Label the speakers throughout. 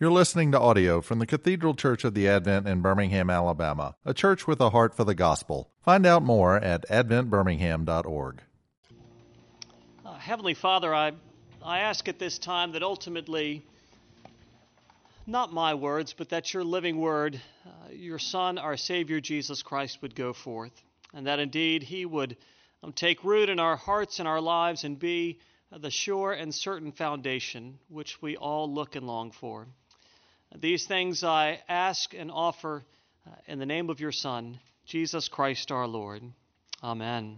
Speaker 1: You're listening to audio from the Cathedral Church of the Advent in Birmingham, Alabama, a church with a heart for the gospel. Find out more at adventbirmingham.org.
Speaker 2: Uh, Heavenly Father, I, I ask at this time that ultimately, not my words, but that your living word, uh, your Son, our Savior Jesus Christ, would go forth, and that indeed he would um, take root in our hearts and our lives and be uh, the sure and certain foundation which we all look and long for. These things I ask and offer uh, in the name of your Son, Jesus Christ our Lord. Amen.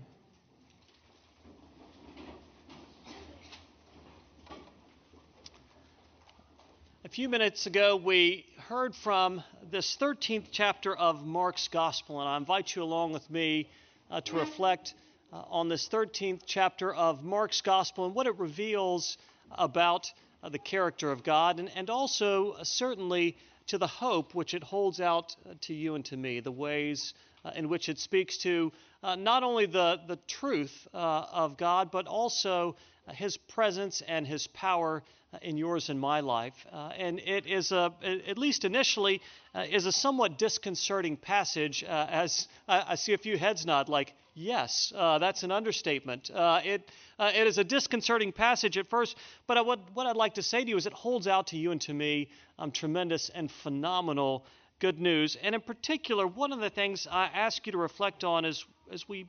Speaker 2: A few minutes ago, we heard from this 13th chapter of Mark's Gospel, and I invite you along with me uh, to reflect uh, on this 13th chapter of Mark's Gospel and what it reveals about uh, the character of God, and, and also uh, certainly to the hope which it holds out uh, to you and to me, the ways uh, in which it speaks to uh, not only the, the truth of God, but also His presence and His power in yours and my life. and it is, a, at least initially, is a somewhat disconcerting passage, as I, I see a few heads nod, like, Yes, uh, that's an understatement. Uh, it, uh, it is a disconcerting passage at first, but what, what I'd like to say to you is it holds out to you and to me um, tremendous and phenomenal good news. And in particular, one of the things I ask you to reflect on is as we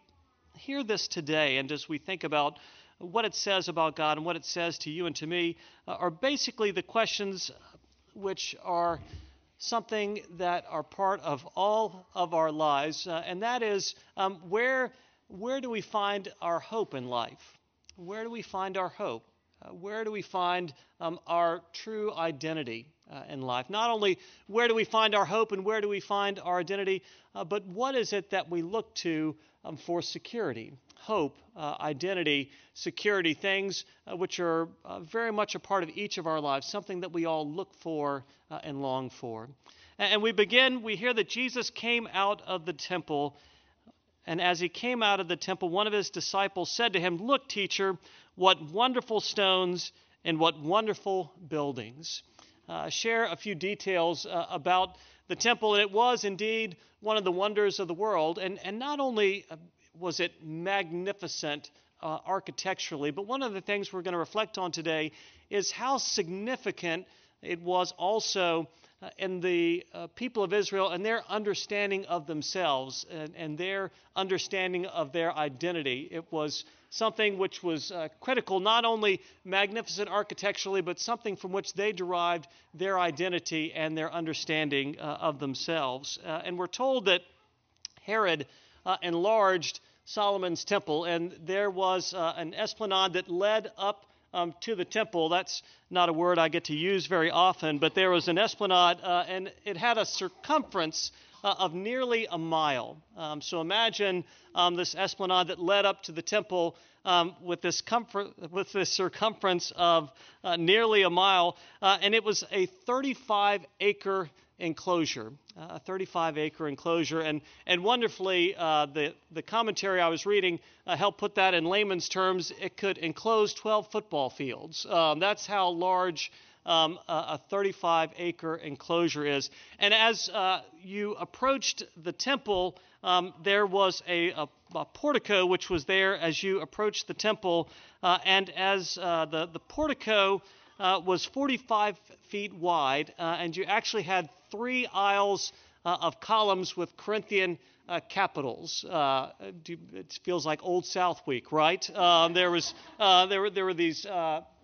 Speaker 2: hear this today and as we think about what it says about God and what it says to you and to me uh, are basically the questions which are something that are part of all of our lives, uh, and that is um, where, where do we find our hope in life? Where do we find our hope? Uh, where do we find um, our true identity uh, in life? Not only where do we find our hope and where do we find our identity, uh, but what is it that we look to um, for security? Hope, uh, identity, security, things uh, which are uh, very much a part of each of our lives, something that we all look for uh, and long for. And, and we begin, we hear that Jesus came out of the temple. And as he came out of the temple, one of his disciples said to him, Look, teacher, what wonderful stones and what wonderful buildings. Uh, share a few details uh, about the temple. And it was indeed one of the wonders of the world. And, and not only was it magnificent uh, architecturally. But one of the things we're going to reflect on today is how significant it was also uh, in the uh, people of Israel and their understanding of themselves and, and, their understanding of their identity. It was something which was uh, critical, not only magnificent architecturally, but something from which they derived their identity and their understanding uh, of themselves. Uh, and we're told that Herod uh, enlarged Solomon's temple, and there was uh, an esplanade that led up um, to the temple. That's not a word I get to use very often, but there was an esplanade, uh, and it had a circumference uh, of nearly a mile. Um, so imagine um, this esplanade that led up to the temple um, with, this comfort, with this circumference of uh, nearly a mile, uh, and it was a 35 acre enclosure, a 35 acre enclosure. And, and wonderfully, uh, the, the commentary I was reading uh, helped put that in layman's terms. It could enclose 12 football fields. Um, that's how large um, a 35 acre enclosure is. And as uh, you approached the temple, um, there was a, a, a, portico which was there as you approached the temple. Uh, and as uh, the, the portico uh, was 45 feet wide, uh, and you actually had three aisles uh, of columns with Corinthian uh, capitals. Uh, it feels like Old South Week, right? Um, there was uh, there were there were these.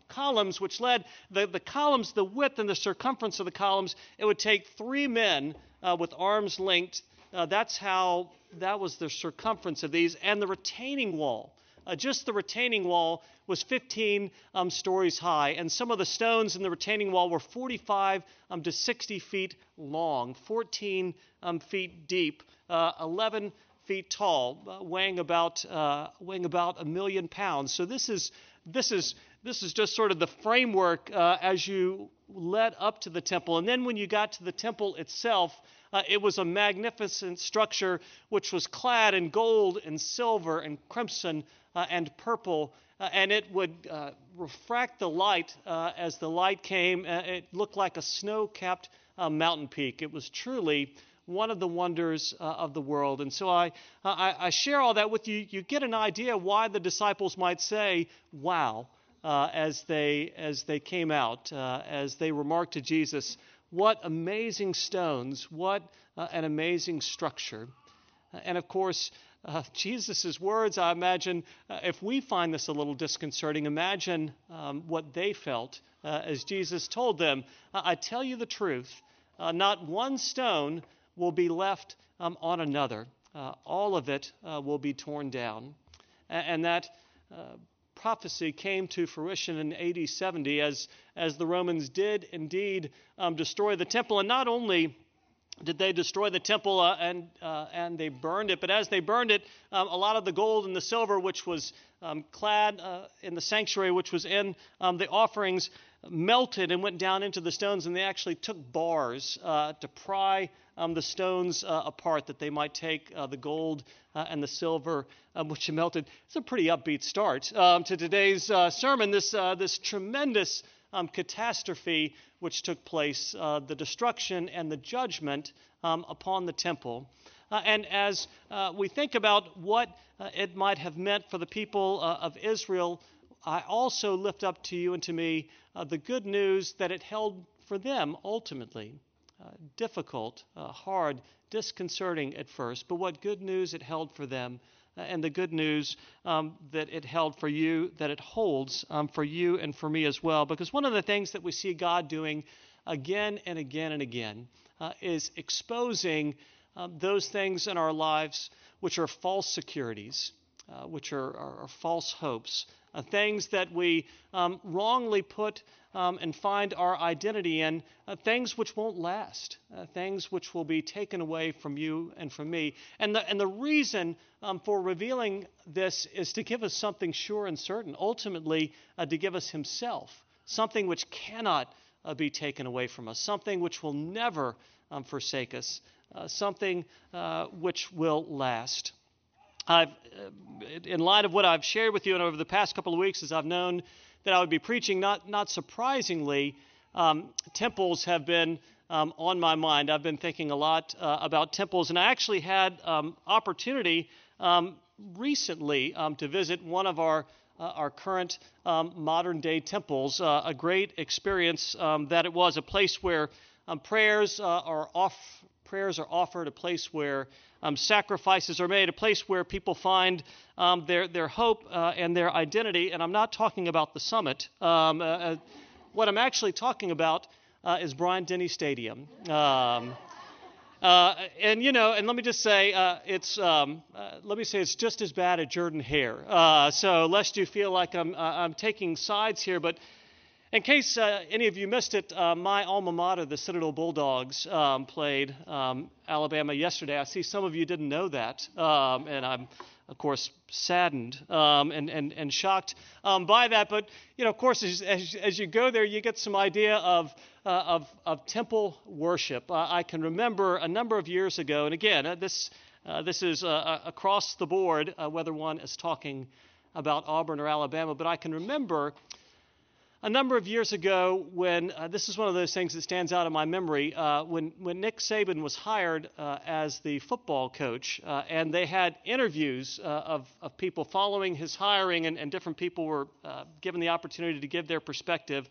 Speaker 2: columns which led the, the columns the width and the circumference of the columns it would take three men with arms linked that's how that was the circumference of these and the retaining wall uh, just the retaining wall was 15 um, stories high, and some of the stones in the retaining wall were 45 um, to 60 feet long, 14 um, feet deep, uh, 11 feet tall, uh, weighing about uh, weighing about a million pounds. So this is this is this is just sort of the framework uh, as you led up to the temple, and then when you got to the temple itself. Uh, it was a magnificent structure which was clad in gold and silver and crimson uh, and purple uh, and it would uh, refract the light uh, as the light came. Uh, it looked like a snow capped uh, mountain peak. It was truly one of the wonders uh, of the world. And so I, I, I, share all that with you. You get an idea why the disciples might say, wow, as, they, as they came out, as they remarked to Jesus, what amazing stones, what an amazing structure. And of course, uh, Jesus' words, I imagine, uh, if we find this a little disconcerting, imagine um, what they felt uh, as Jesus told them, I tell you the truth, uh, not one stone will be left um, on another. Uh, all of it uh, will be torn down. And, and that prophecy came to fruition in AD 70 as, as the Romans did indeed um, destroy the temple. And not only did they destroy the temple uh, and, uh, and they burned it. But as they burned it, um, a lot of the gold and the silver, which was um, clad uh, in the sanctuary, which was in um, the offerings, melted and went down into the stones. And they actually took bars uh, to pry um, the stones uh, apart that they might take uh, the gold and the silver, um, which melted. It's a pretty upbeat start um, to today's sermon. This, this tremendous um, catastrophe which took place, uh, the destruction and the judgment um, upon the temple. Uh, and as uh, we think about what uh, it might have meant for the people uh, of Israel, I also lift up to you and to me uh, the good news that it held for them ultimately. difficult, hard, disconcerting at first, but what good news it held for them and the good news um, that it held for you, that it holds um, for you and for me as well. Because one of the things that we see God doing again and again and again uh, is exposing um, those things in our lives which are false securities, uh, which are, are, are, false hopes, uh, things that we um, wrongly put um, and find our identity in, uh, things which won't last, uh, things which will be taken away from you and from me. And the, and the reason um, for revealing this is to give us something sure and certain, ultimately, uh, to give us Himself, something which cannot uh, be taken away from us, something which will never um, forsake us, uh, something which will last. I've, in light of what I've shared with you and over the past couple of weeks, as I've known that I would be preaching. Not, not surprisingly, um, temples have been um, on my mind. I've been thinking a lot uh, about temples, and I actually had um, opportunity um, recently um, to visit one of our uh, our current um, modern day temples. Uh, a great experience that it was, a place where prayers uh, are off prayers are offered, a place where um, sacrifices are made, a place where people find um, their, their hope uh, and their identity. And I'm not talking about the summit. Um, uh, uh what I'm actually talking about uh, is Bryant Denny Stadium. Um, uh, and you know, and let me just say, uh, it's um, let me say it's just as bad at Jordan Hare. so lest you feel like I'm I'm taking sides here, but in case uh, any of you missed it, uh, my alma mater, the Citadel Bulldogs, um, played um, Alabama yesterday. I see some of you didn't know that, um, and I'm, of course, saddened um, and, and, and shocked um, by that. But, you know, of course, as, as, as, you go there, you get some idea of, uh, of, of temple worship. Uh, I can remember a number of years ago, and again, uh, this, uh, this is across the board, whether one is talking about Auburn or Alabama, but I can remember a number of years ago, when uh, this is one of those things that stands out in my memory, uh, when, when Nick Saban was hired uh, as the football coach, uh, and they had interviews uh, of, of people following his hiring, and, and different people were uh, given the opportunity to give their perspective.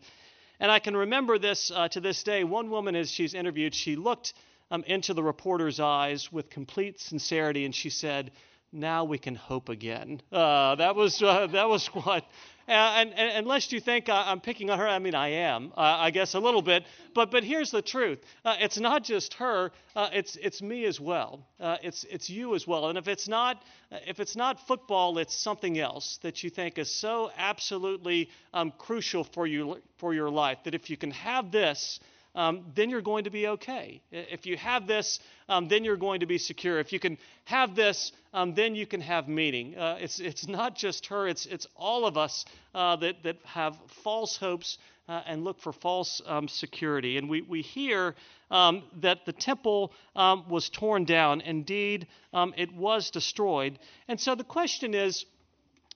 Speaker 2: And I can remember this to this day. One woman, as she's interviewed, she looked um, into the reporter's eyes with complete sincerity, and she said, now we can hope again. That was that was what and, and, unless you think I'm picking on her, I mean, I am, uh, I guess, a little bit. But, but here's the truth uh, it's not just her, uh, it's, it's me as well. Uh, it's, it's you as well. And if it's, not, if it's not football, it's something else that you think is so absolutely um, crucial for, you, for your life that if you can have this, um, then you're going to be okay. If you have this, um, then you're going to be secure. If you can have this, um, then you can have meaning. Uh, it's, it's not just her, it's, it's all of us uh, that, that have false hopes uh, and look for false um, security. And we, we hear um, that the temple um, was torn down. Indeed, it was destroyed. And so the question is,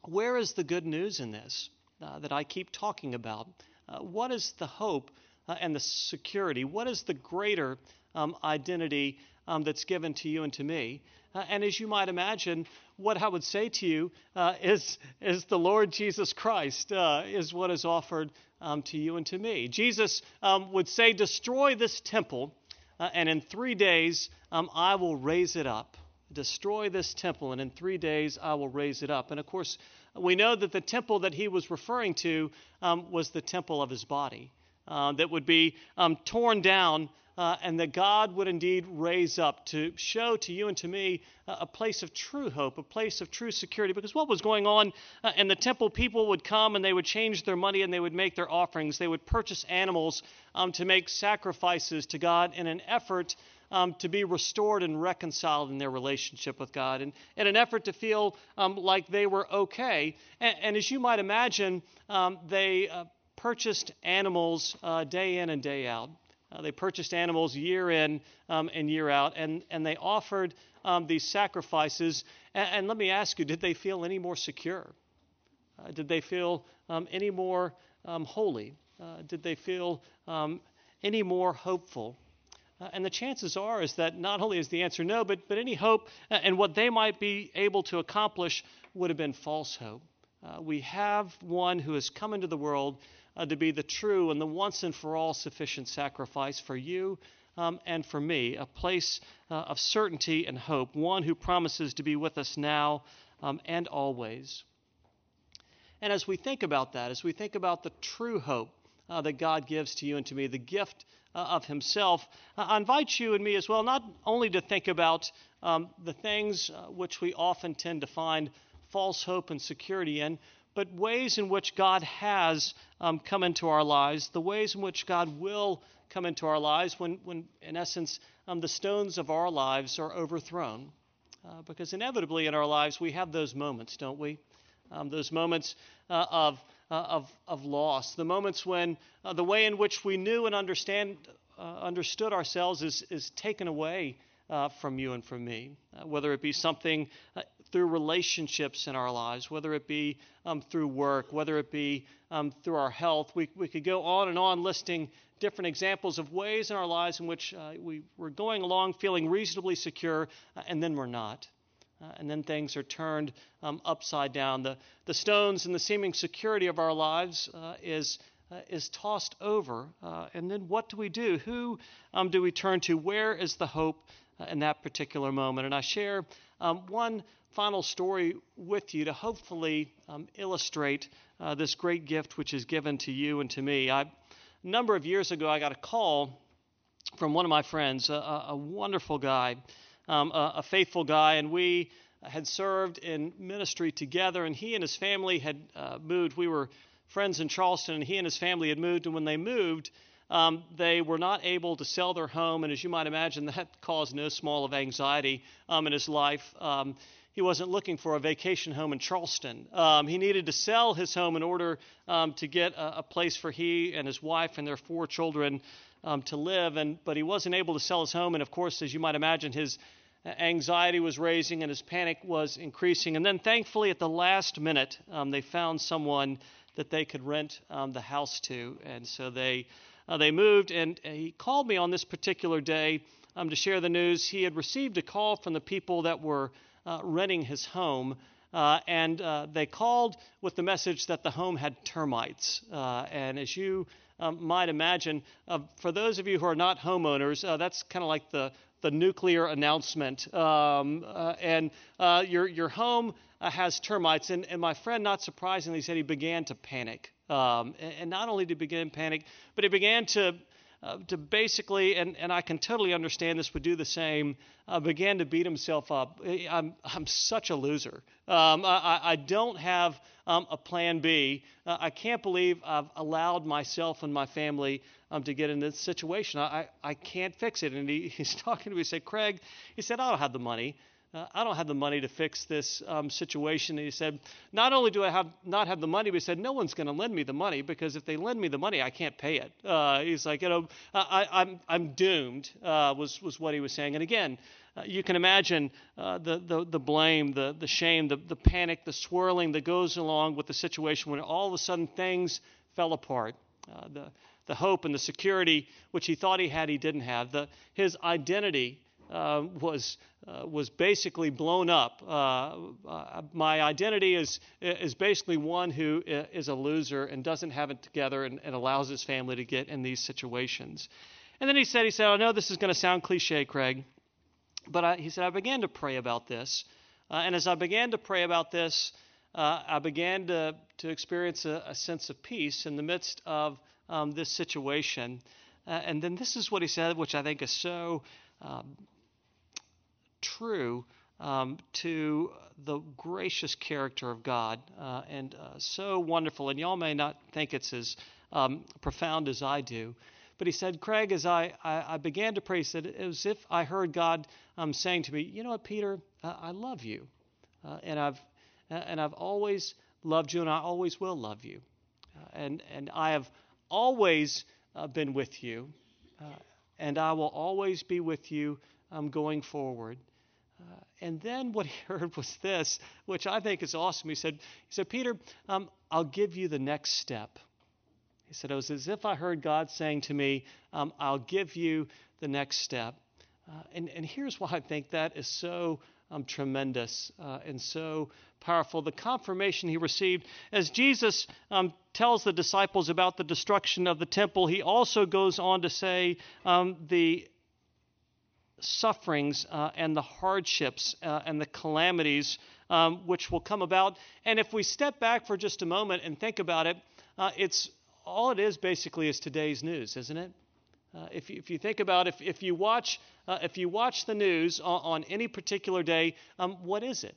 Speaker 2: where is the good news in this uh, that I keep talking about? Uh, what is the hope uh, and the security? What is the greater um, identity um, that's given to you and to me? Uh, and as you might imagine, what I would say to you uh, is, is the Lord Jesus Christ uh, is what is offered um, to you and to me. Jesus um, would say, Destroy this temple, and in three days um, I will raise it up destroy this temple, and in three days I will raise it up. And of course, we know that the temple that he was referring to um, was the temple of his body uh, that would be um, torn down. Uh, and that God would indeed raise up to show to you and to me uh, a place of true hope, a place of true security. Because what was going on uh, in the temple, people would come and they would change their money and they would make their offerings. They would purchase animals um, to make sacrifices to God in an effort um, to be restored and reconciled in their relationship with God, and in an effort to feel um, like they were okay. And, and as you might imagine, um, they uh, purchased animals uh, day in and day out. Uh, they purchased animals year in um, and year out, and, and they offered um, these sacrifices. And, and, let me ask you, did they feel any more secure? Uh, did they feel um, any more holy? Uh, did they feel any more hopeful? Uh, and the chances are is that not only is the answer no, but, but any hope uh, and what they might be able to accomplish would have been false hope. Uh, we have one who has come into the world uh, to be the true and the once and for all sufficient sacrifice for you um, and for me, a place uh, of certainty and hope, one who promises to be with us now um, and always. And as we think about that, as we think about the true hope uh, that God gives to you and to me, the gift uh, of Himself. Uh, I invite you and me as well not only to think about um, the things which we often tend to find false hope and security in, but ways in which God has um, come into our lives, the ways in which God will come into our lives when, when in essence, um, the stones of our lives are overthrown. Uh, because inevitably in our lives we have those moments, don't we? Um, those moments uh, of uh, of, of loss, the moments when uh, the way in which we knew and understand, uh, understood ourselves is, is taken away uh, from you and from me, uh, whether it be something uh, through relationships in our lives, whether it be um, through work, whether it be um, through our health. We, we could go on and on listing different examples of ways in our lives in which we, we're going along feeling reasonably secure, and then we're not. Uh, and then things are turned um, upside down. The, the stones and the seeming security of our lives uh, is, uh, is tossed over. Uh, and then what do we do? Who um, do we turn to? Where is the hope uh, in that particular moment? And I share um, one final story with you to hopefully um, illustrate uh, this great gift which is given to you and to me. I, a number of years ago, I got a call from one of my friends, a, a wonderful guy um, a, a, faithful guy, and we had served in ministry together. And he and his family had uh, moved. We were friends in Charleston, and he and his family had moved. And when they moved, um, they were not able to sell their home. And as you might imagine, that caused no small of anxiety um, in his life. Um, he wasn't looking for a vacation home in Charleston. Um, he needed to sell his home in order um, to get a, a, place for he and his wife and their four children um, to live, and but he wasn't able to sell his home. And of course, as you might imagine, his anxiety was raising and his panic was increasing. And then, thankfully, at the last minute, um, they found someone that they could rent um, the house to, and so they uh, they moved. And he called me on this particular day um, to share the news. He had received a call from the people that were uh, renting his home. Uh, and uh, they called with the message that the home had termites. Uh, and as you um, might imagine. Uh, for those of you who are not homeowners, uh, that's kind of like the, the nuclear announcement. Um, uh, and uh, your, your home uh, has termites. And, and my friend, not surprisingly, said he began to panic. Um, and, and, not only did he begin to panic, but he began to uh, to basically, and, and I can totally understand this, would do the same, uh, began to beat himself up. I'm, I'm such a loser. Um, I, I don't have um, a plan B. Uh, I can't believe I've allowed myself and my family um, to get in this situation. I, I can't fix it. And he, he's talking to me. He said, Craig, he said, I don't have the money. Uh, I don't have the money to fix this um, situation. And he said, Not only do I have not have the money, but he said, No one's going to lend me the money because if they lend me the money, I can't pay it. Uh, he's like, You know, I, I'm, I'm doomed, uh, was, was what he was saying. And again, uh, you can imagine uh, the, the, the blame, the, the shame, the, the panic, the swirling that goes along with the situation when all of a sudden things fell apart. Uh, the, the hope and the security which he thought he had, he didn't have. The, his identity uh, was uh, was basically blown up. Uh, uh, my identity is is basically one who is a loser and doesn't have it together and, and allows his family to get in these situations. And then he said, he said, I know this is going to sound cliche, Craig, but I, he said I began to pray about this, uh, and as I began to pray about this, uh, I began to to experience a, a, sense of peace in the midst of um, this situation. and then this is what he said, which I think is so um, true um, to the gracious character of God uh, and uh, so wonderful. And y'all may not think it's as um, profound as I do. But he said, Craig, as I, I, I, began to pray, he said, it was as if I heard God um, saying to me, You know what, Peter, uh, I love you. Uh, and, I've, uh, and I've always loved you, and I always will love you. Uh, and, and I have always been with you, and I will always be with you um, going forward. Uh, and then what he heard was this, which I think is awesome. He said, he said Peter, um, I'll give you the next step. He said, It was as if I heard God saying to me, um, I'll give you the next step. Uh, and, and here's why I think that is so um, tremendous uh, and so powerful. The confirmation he received as Jesus um, tells the disciples about the destruction of the temple, he also goes on to say um, the sufferings uh, and the hardships uh, and the calamities um, which will come about. And if we step back for just a moment and think about it, uh, it's all it is basically is today's news, isn't it? Uh, if, you, if you think about if, if you watch uh, if you watch the news on, on any particular day, um, what is it?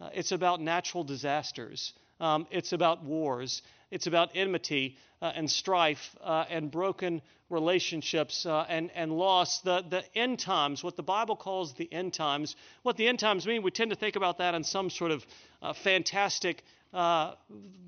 Speaker 2: Uh, it's about natural disasters. Um, it's about wars. It's about enmity uh, and strife uh, and broken relationships uh, and, and loss. The, the end times, what the Bible calls the end times, what the end times mean, we tend to think about that in some sort of uh, fantastic, uh,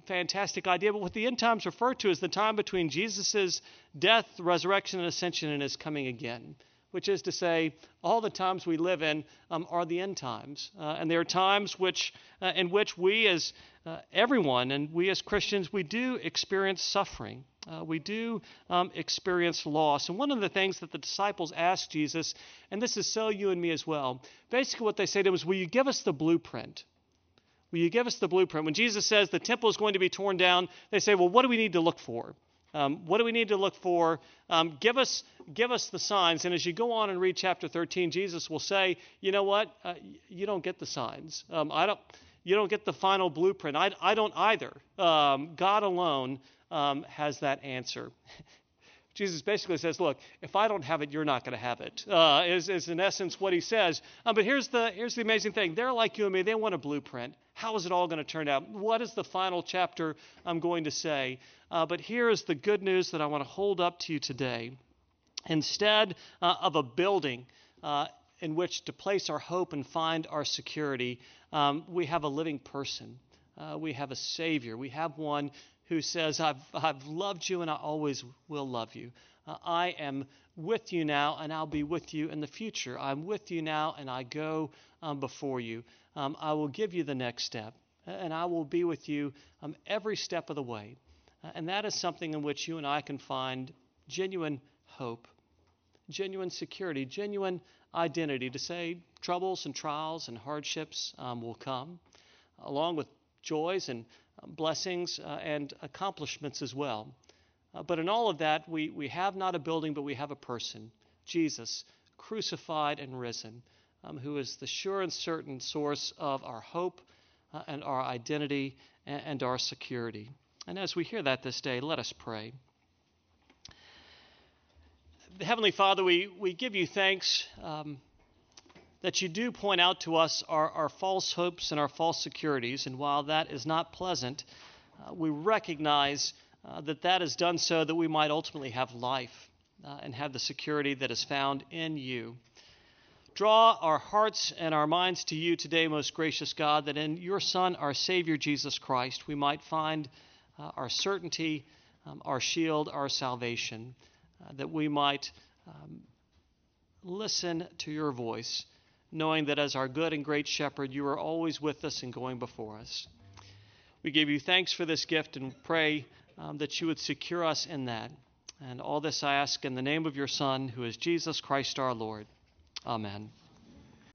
Speaker 2: fantastic idea. But what the end times refer to is the time between Jesus' death, resurrection, and ascension and his coming again which is to say, all the times we live in um, are the end times. Uh, and there are times which, uh, in which we, as uh, everyone, and we as Christians, we do experience suffering. Uh, we do um, experience loss. And one of the things that the disciples asked Jesus, and this is so you and me as well, basically what they say to him is, Will you give us the blueprint? Will you give us the blueprint? When Jesus says the temple is going to be torn down, they say, Well, what do we need to look for? Um, what do we need to look for? Um, give us give us the signs. And as you go on and read chapter 13, Jesus will say, you know what? Uh, you don't get the signs. Um, I don't. You don't get the final blueprint. I, I don't either. Um, God alone um, has that answer. Jesus basically says, "Look, if I don't have it, you're not going to have it." Uh, is, is in essence what he says. Um, but here's the here's the amazing thing: they're like you and me. They want a blueprint. How is it all going to turn out? What is the final chapter I'm going to say? Uh, but here is the good news that I want to hold up to you today. Instead uh, of a building uh, in which to place our hope and find our security, um, we have a living person. Uh, we have a Savior. We have one who says, I've, I've loved you and I always will love you. Uh, I am with you now and I'll be with you in the future. I'm with you now and I go um, before you. Um, I will give you the next step and I will be with you um, every step of the way. And that is something in which you and I can find genuine hope, genuine security, genuine identity to say troubles and trials and hardships um, will come, along with joys and blessings uh, and accomplishments as well. Uh, but in all of that, we, we have not a building, but we have a person, Jesus, crucified and risen, um, who is the sure and certain source of our hope uh, and our identity and, and, our security. And as we hear that this day, let us pray. Heavenly Father, we, we give you thanks. Um, that you do point out to us our, our false hopes and our false securities. And while that is not pleasant, uh, we recognize uh, that that is done so that we might ultimately have life uh, and have the security that is found in you. draw our hearts and our minds to you today, most gracious God, that in your Son, our Savior Jesus Christ, we might find uh, our certainty, um, our shield, our salvation, uh, that we might um, listen to your voice, knowing that as our good and great shepherd, you are always with us and going before us. We give you thanks for this gift and pray um, that you would secure us in that. And all this I ask in the name of your Son, who is Jesus Christ our Lord. Amen.